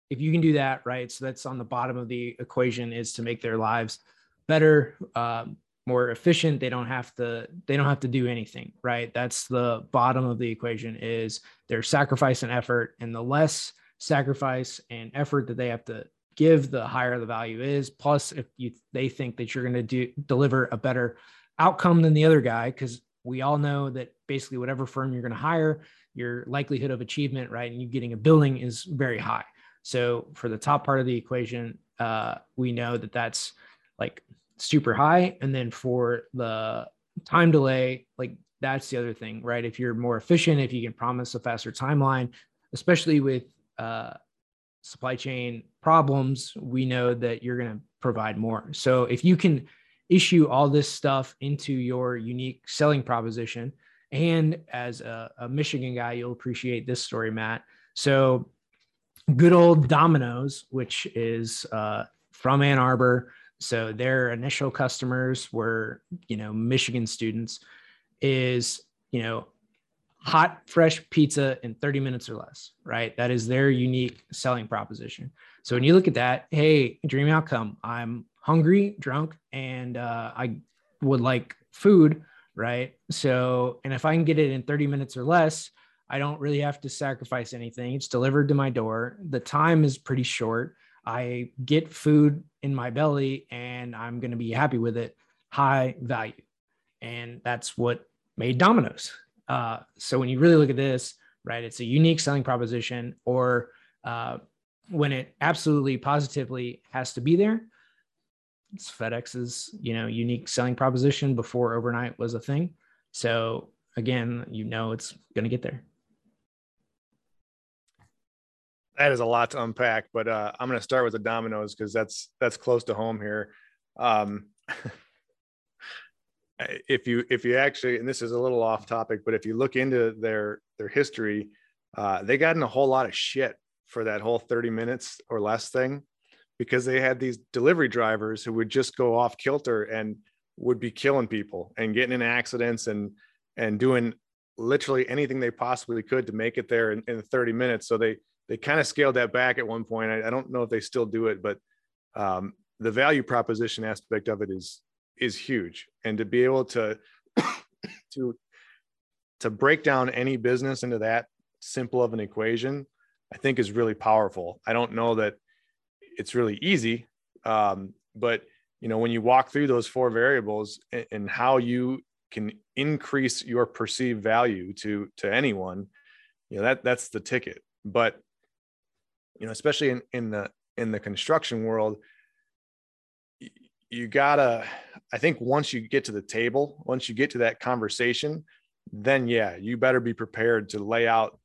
Speaker 3: if you can do that right so that's on the bottom of the equation is to make their lives better um, more efficient. They don't have to they don't have to do anything right? That's the bottom of the equation is their sacrifice and effort and the less sacrifice and effort that they have to give, the higher the value is. Plus, if you they think that you're going to do deliver a better outcome than the other guy, because we all know that basically whatever firm you're going to hire, your likelihood of achievement, right, and you getting a billing is very high. So for the top part of the equation, uh, we know that that's like super high. And then for the time delay, like that's the other thing, right? If you're more efficient, if you can promise a faster timeline, especially with uh, supply chain problems, we know that you're going to provide more. So if you can issue all this stuff into your unique selling proposition, and as a, a Michigan guy, you'll appreciate this story, Matt. So good old Domino's, which is uh, from Ann Arbor. So their initial customers were, you know, Michigan students, is, you know, hot, fresh pizza in 30 minutes or less, right? That is their unique selling proposition. So when you look at that, hey, dream outcome, I'm hungry, drunk, and uh, I would like food, right? So, and if I can get it in 30 minutes or less, I don't really have to sacrifice anything. It's delivered to my door. The time is pretty short. I get food in my belly and I'm going to be happy with it. High value. And that's what made Domino's. Uh, so when you really look at this, right, it's a unique selling proposition, or uh, when it absolutely positively has to be there, it's FedEx's you know unique selling proposition before overnight was a thing. So again, you know it's going to get there.
Speaker 2: That is a lot to unpack, but uh, I'm going to start with the Domino's because that's that's close to home here. Um, [LAUGHS] if you if you actually and this is a little off topic but if you look into their their history uh, they got in a whole lot of shit for that whole 30 minutes or less thing because they had these delivery drivers who would just go off kilter and would be killing people and getting in accidents and and doing literally anything they possibly could to make it there in, in 30 minutes. So they they kind of scaled that back at one point. I, I, don't know if they still do it but um, the value proposition aspect of it is is huge. And to be able to [COUGHS] to to break down any business into that simple of an equation i think is really powerful. I don't know that it's really easy um, but you know when you walk through those four variables and, and, how you can increase your perceived value to to anyone you know that that's the ticket. But you know especially in in the in the construction world you gotta i think once you get to the table once you get to that conversation then yeah you better be prepared to lay out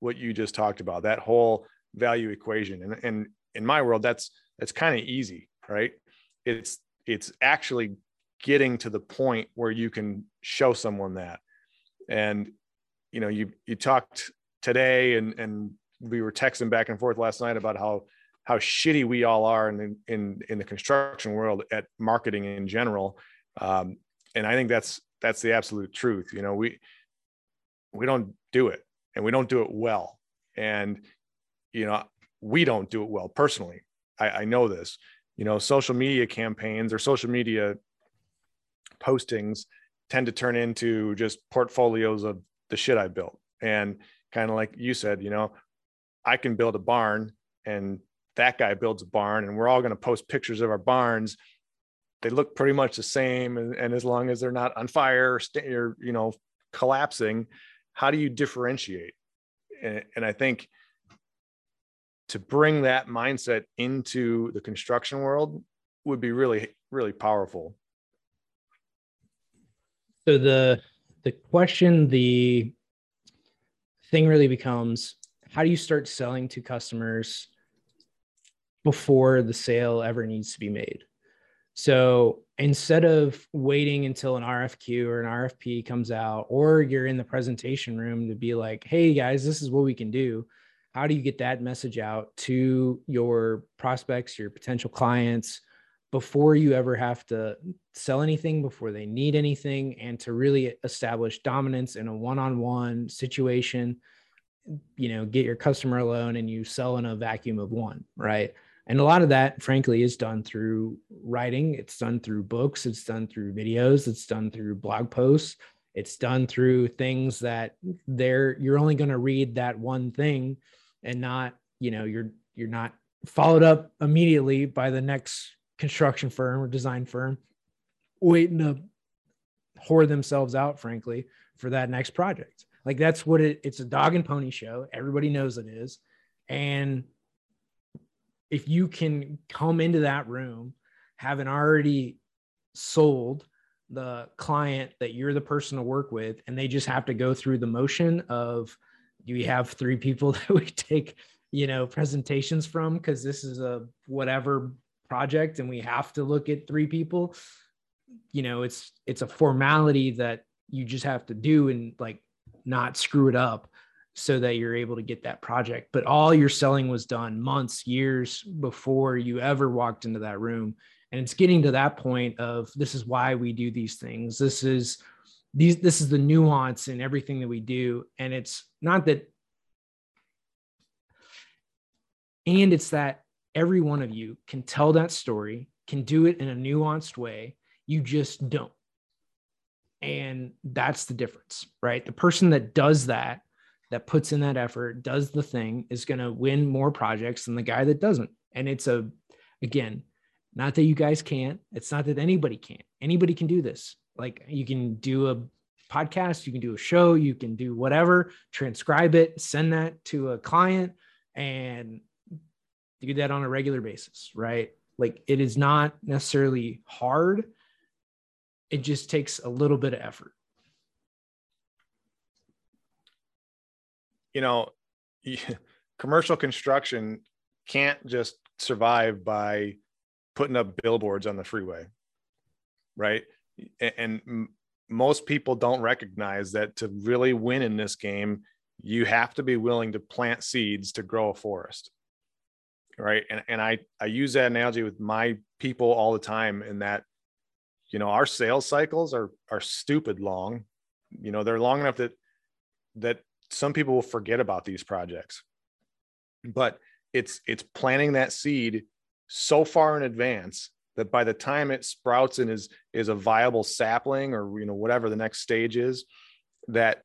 Speaker 2: what you just talked about that whole value equation. And, and in my world that's that's kind of easy right? It's it's actually getting to the point where you can show someone that. And you know you you talked today and and we were texting back and forth last night about how how shitty we all are in in in the construction world at marketing in general. Um, and i think that's that's the absolute truth you know we we don't do it and we don't do it well. And you know we don't do it well personally. I, I know this you know social media campaigns or social media postings tend to turn into just portfolios of the shit i built. And kind of like you said you know i can build a barn and that guy builds a barn and we're all going to post pictures of our barns they look pretty much the same and, and as long as they're not on fire or, st- or you know collapsing how do you differentiate? And, and i think to bring that mindset into the construction world would be really really powerful.
Speaker 3: So the the question the thing really becomes how do you start selling to customers before the sale ever needs to be made. So instead of waiting until an RFQ or an RFP comes out, or you're in the presentation room to be like, hey guys, this is what we can do. How do you get that message out to your prospects, your potential clients before you ever have to sell anything, before they need anything, and to really establish dominance in a one on one situation? You know, get your customer alone and you sell in a vacuum of one, right? And a lot of that, frankly, is done through writing. It's done through books. It's done through videos. It's done through blog posts. It's done through things that they're you're only going to read that one thing and not, you know, you're you're not followed up immediately by the next construction firm or design firm waiting to whore themselves out, frankly, for that next project. Like that's what it, it's a dog and pony show. Everybody knows it is. And if you can come into that room haven't already sold the client that you're the person to work with and they just have to go through the motion of do we have three people [LAUGHS] that we take you know presentations from? Because this is a whatever project and we have to look at three people. You know it's it's a formality that you just have to do and like not screw it up so that you're able to get that project but all your selling was done months years before you ever walked into that room. And it's getting to that point of this is why we do these things. This is these this is the nuance in everything that we do. And it's not that and it's that every one of you can tell that story can do it in a nuanced way. You just don't. And that's the difference right? The person that does that that puts in that effort does the thing is going to win more projects than the guy that doesn't and it's a again not that you guys can't. It's not that anybody can't. Anybody can do this. Like you can do a podcast, you can do a show, you can do whatever, transcribe it, send that to a client, and do that on a regular basis, right? Like it is not necessarily hard. It just takes a little bit of effort.
Speaker 2: You know, [LAUGHS] commercial construction can't just survive by putting up billboards on the freeway right? And, most people don't recognize that to really win in this game you have to be willing to plant seeds to grow a forest right? And, and i i use that analogy with my people all the time in that you know our sales cycles are are stupid long. You know they're long enough that that some people will forget about these projects but it's it's planting that seed so far in advance that by the time it sprouts and is is a viable sapling or you know whatever the next stage is that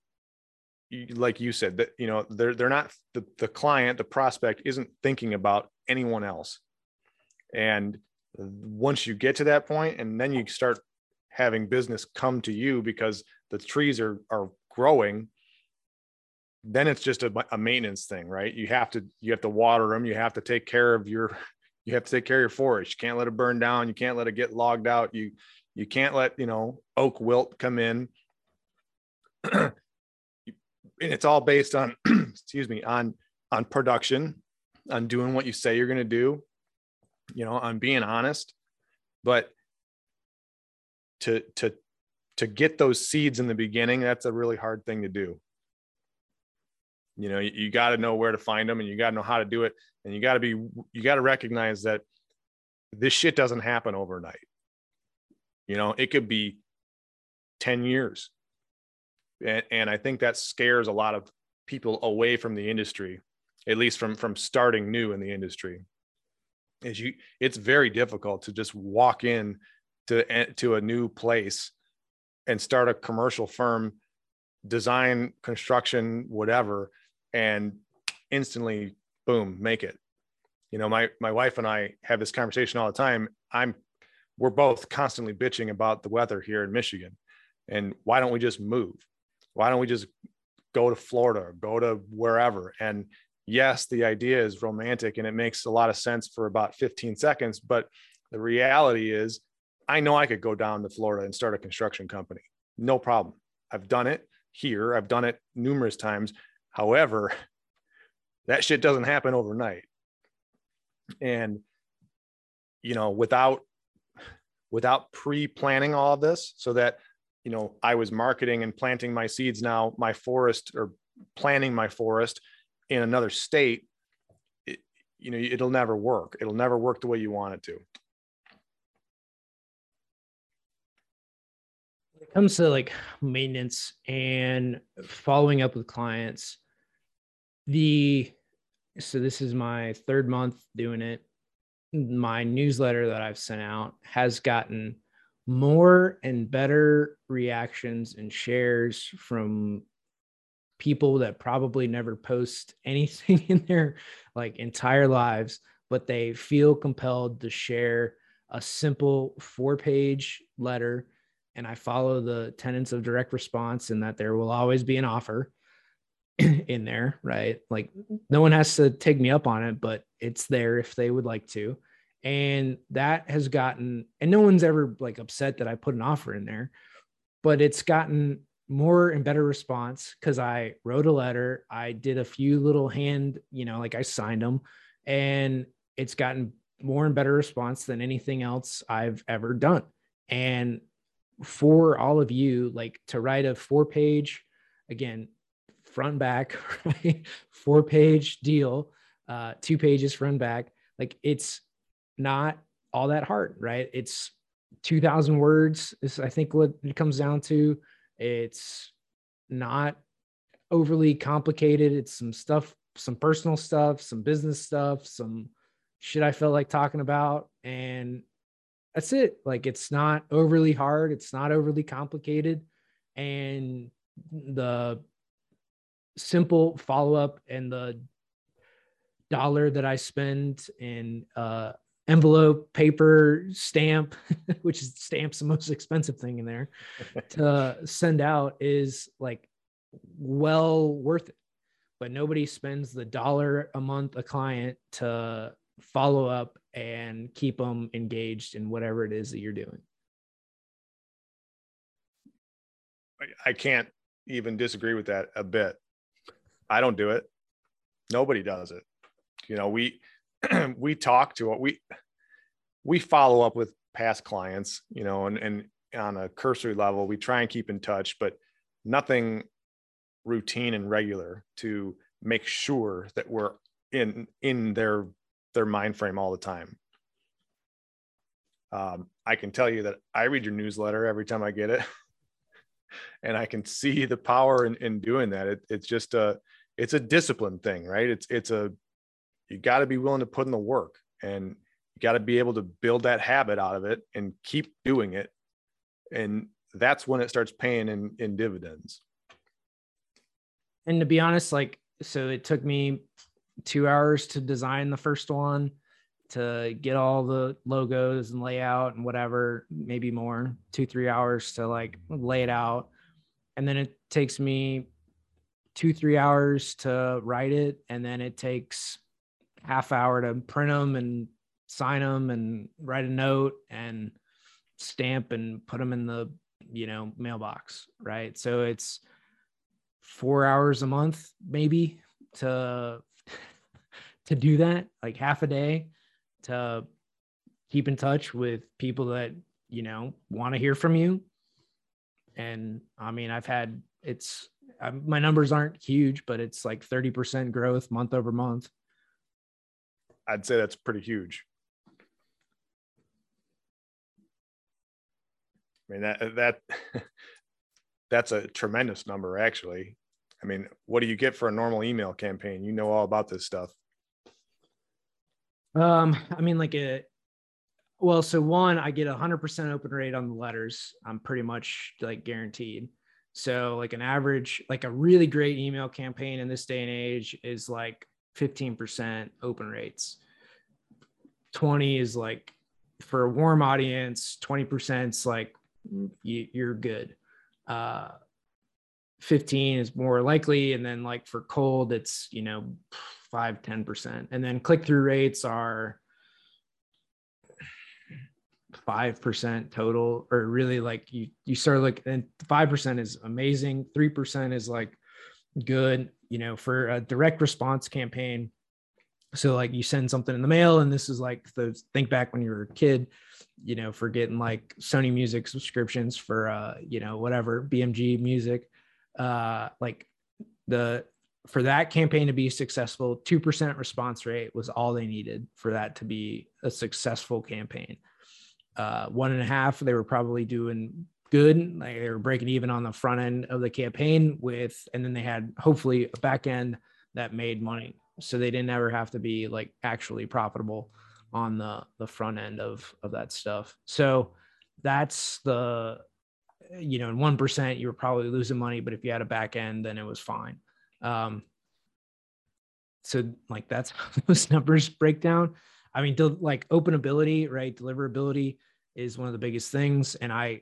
Speaker 2: like you said that you know they're they're not the, the client the prospect isn't thinking about anyone else. And once you get to that point and then you start having business come to you because the trees are are growing then it's just a, a maintenance thing right you have to you have to water them you have to take care of your [LAUGHS] you have to take care of your forest. You can't let it burn down. You can't let it get logged out. You you can't let you know oak wilt come in. [CLEARS THROAT] and it's all based on [CLEARS THROAT] excuse me on on production, on doing what you say you're going to do, you know, on being honest. But to to to get those seeds in the beginning, that's a really hard thing to do you know you, you got to know where to find them and you got to know how to do it and you got to be you got to recognize that this shit doesn't happen overnight. You know it could be 10 years. And, and i think that scares a lot of people away from the industry at least from from starting new in the industry is you it's very difficult to just walk in to eh, to a new place and start a commercial firm design construction whatever and instantly boom make it. You know my my wife and i have this conversation all the time. I'm we're both constantly bitching about the weather here in michigan. And why don't we just move? Why don't we just go to florida or go to wherever? And yes the idea is romantic and it makes a lot of sense for about 15 seconds but the reality is i know i could go down to florida and start a construction company. No problem. I've done it here. I've done it numerous times However, [LAUGHS] that shit doesn't happen overnight. And you know, without without pre-planning all of this so that you know I was marketing and planting my seeds now my forest or planting my forest in another state it, you know it'll never work it'll never work the way you want it to
Speaker 3: when it comes to like maintenance and following up with clients the so this is my third month doing it. My newsletter that i've sent out has gotten more and better reactions and shares from people that probably never post [LAUGHS] anything in their like entire lives but they feel compelled to share a simple four page letter. And i follow the tenets of direct response and that there will always be an offer [CLEARS THROAT] in there, right? Like no one has to take me up on it, but it's there if they would like to. And that has gotten, and no one's ever like upset that I put an offer in there, but it's gotten more and better response because I wrote a letter. I did a few little hand, you know, like I signed them, and it's gotten more and better response than anything else I've ever done. And for all of you, like to write a four page, again, front back, [LAUGHS] right? Four page deal, uh, two pages front back. Like it's not all that hard, right? It's 2000 words is I think what it comes down to. It's not overly complicated. It's some stuff, some personal stuff, some business stuff, some shit I felt like talking about. And that's it. Like it's not overly hard, it's not overly complicated. And the simple follow up and the dollar that I spend in uh, envelope, paper, stamp, [LAUGHS] which is stamps the most expensive thing in there [LAUGHS] to send out is like well worth it. But nobody spends the dollar a month a client to follow up and keep them engaged in whatever it is that you're doing.
Speaker 2: I can't even disagree with that a bit. I don't do it. Nobody does it. You know, we [CLEARS THROAT] we talk to it. we we follow up with past clients, you know, and and on a cursory level, we try and keep in touch, but nothing routine and regular to make sure that we're in in their their mind frame all the time. Um, I can tell you that I read your newsletter every time I get it, [LAUGHS] and I can see the power in, in doing that. It, it's just a it's a discipline thing, right? It's it's a you got to be willing to put in the work, and you got to be able to build that habit out of it and keep doing it, and that's when it starts paying in in dividends.
Speaker 3: And to be honest, like so, it took me two hours to design the first one to get all the logos and layout and whatever, maybe more, two, three hours to like lay it out. And then it takes me two, three hours to write it. And then it takes half hour to print them and sign them and write a note and stamp and put them in the, you know, mailbox. Right. So it's four hours a month, maybe to [LAUGHS] to do that, like half a day to keep in touch with people that, you know, want to hear from you. And I mean, I've had it's I, my numbers aren't huge, but it's like 30% growth month over month.
Speaker 2: I'd say that's pretty huge. I mean that that [LAUGHS] that's a tremendous number actually. I mean, what do you get for a normal email campaign? You know all about this stuff.
Speaker 3: Um, I mean, like a well, so one, I get a hundred percent open rate on the letters. I'm pretty much like guaranteed. So like an average, like a really great email campaign in this day and age is like 15% open rates. 20 is like for a warm audience, 20 is like you, are good. Uh, 15 is more likely. And then like for cold, it's, you know, five, 10%. And then click through rates are 5% total, or really like you, you start like, and 5% is amazing. 3% is like good, you know, for a direct response campaign. So like you send something in the mail and this is like the think back when you were a kid, you know, for getting like Sony music subscriptions for, uh, you know, whatever BMG music, uh, like the for that campaign to be successful, 2% response rate was all they needed for that to be a successful campaign. Uh, one and a half, they were probably doing good. Like they were breaking even on the front end of the campaign with, and then they had hopefully a back end that made money. So they didn't ever have to be like actually profitable on the, the front end of, of that stuff. So that's the, you know, in 1%, you were probably losing money, but if you had a back end, then it was fine. Um, so like that's [LAUGHS] how those numbers break down. I mean, like openability, right? Deliverability is one of the biggest things, and I,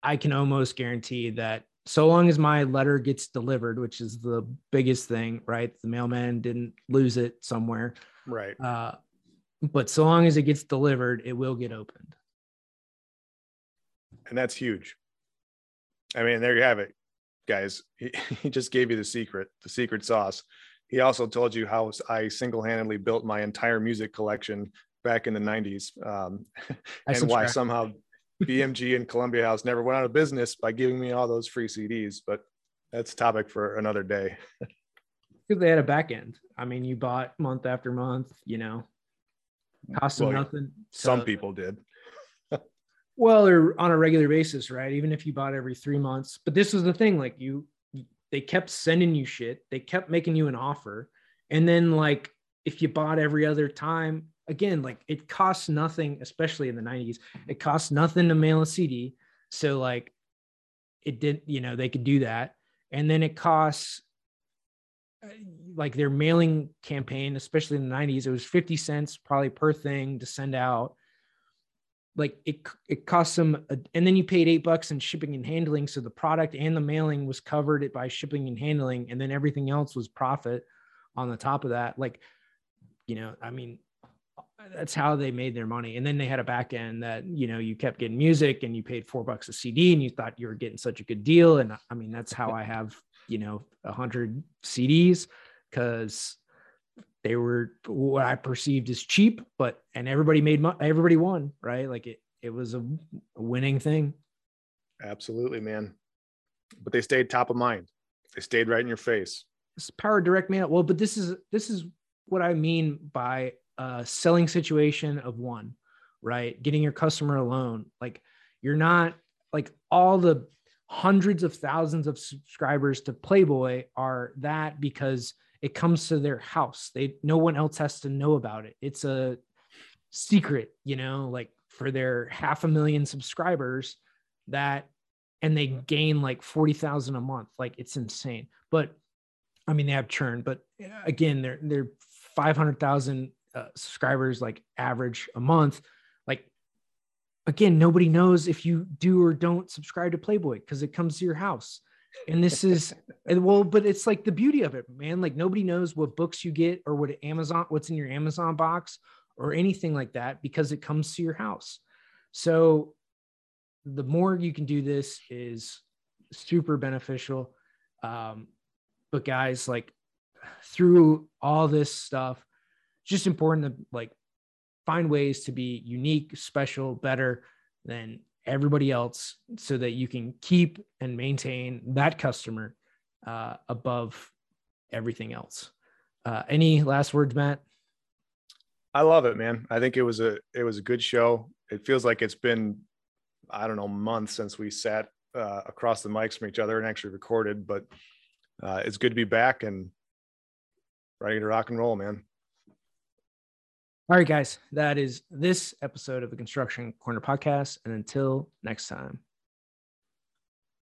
Speaker 3: I can almost guarantee that so long as my letter gets delivered, which is the biggest thing, right? The mailman didn't lose it somewhere,
Speaker 2: right?
Speaker 3: Uh, but so long as it gets delivered, it will get opened.
Speaker 2: And that's huge. I mean, there you have it, guys. He, [LAUGHS] he just gave you the secret, the secret sauce. He also told you how I single handedly built my entire music collection back in the 90s um, [LAUGHS] and why somehow BMG and Columbia House never went out of business by giving me all those free CDs. But that's a topic for another day. [LAUGHS]
Speaker 3: Because they had a back end. I mean, you bought month after month, you know, cost well, nothing.
Speaker 2: Some people did. [LAUGHS]
Speaker 3: well, or on a regular basis, right? Even if you bought every three months. But this was the thing, like you they kept sending you shit, they kept making you an offer. And then like if you bought every other time, again, like it costs nothing, especially in the 90s, it costs nothing to mail a CD. So like it did, you know, they could do that. And then it costs uh, like their mailing campaign, especially in the 90s, it was 50 cents probably per thing to send out. Like it, it costs them, a, and then you paid eight bucks in shipping and handling. So the product and the mailing was covered it by shipping and handling, and then everything else was profit on the top of that. Like, you know, I mean, that's how they made their money. And then they had a back end that, you know, you kept getting music and you paid four bucks a CD and you thought you were getting such a good deal. And I mean, that's how I have, you know, a hundred CDs because they were what I perceived as cheap, but, and everybody made money, everybody won, right? Like it, it was a, a winning thing.
Speaker 2: Absolutely, man. But they stayed top of mind. They stayed right in your face.
Speaker 3: This power direct mail. Well, but this is, this is what I mean by a selling situation of one, right? Getting your customer alone. Like you're not like all the hundreds of thousands of subscribers to Playboy are that because it comes to their house. They no one else has to know about it. It's a secret, you know, like for their half a million subscribers that and they gain like 40,000 a month. Like it's insane. But I mean they have churn, but again, they're they're 500,000 uh, subscribers like average a month like again nobody knows if you do or don't subscribe to playboy because it comes to your house and this is and well but it's like the beauty of it man. Like nobody knows what books you get or what amazon what's in your amazon box or anything like that because it comes to your house. So the more you can do this is super beneficial. Um, but guys like through all this stuff just important to like find ways to be unique, special, better than everybody else so that you can keep and maintain that customer uh, above everything else. Uh, any last words, Matt?
Speaker 2: I love it, man. I think it was a it was a good show. It feels like it's been I don't know months since we sat uh, across the mics from each other and actually recorded, but uh, it's good to be back and ready to rock and roll, man.
Speaker 3: All right, guys, that is this episode of the Construction Corner podcast. And until next time.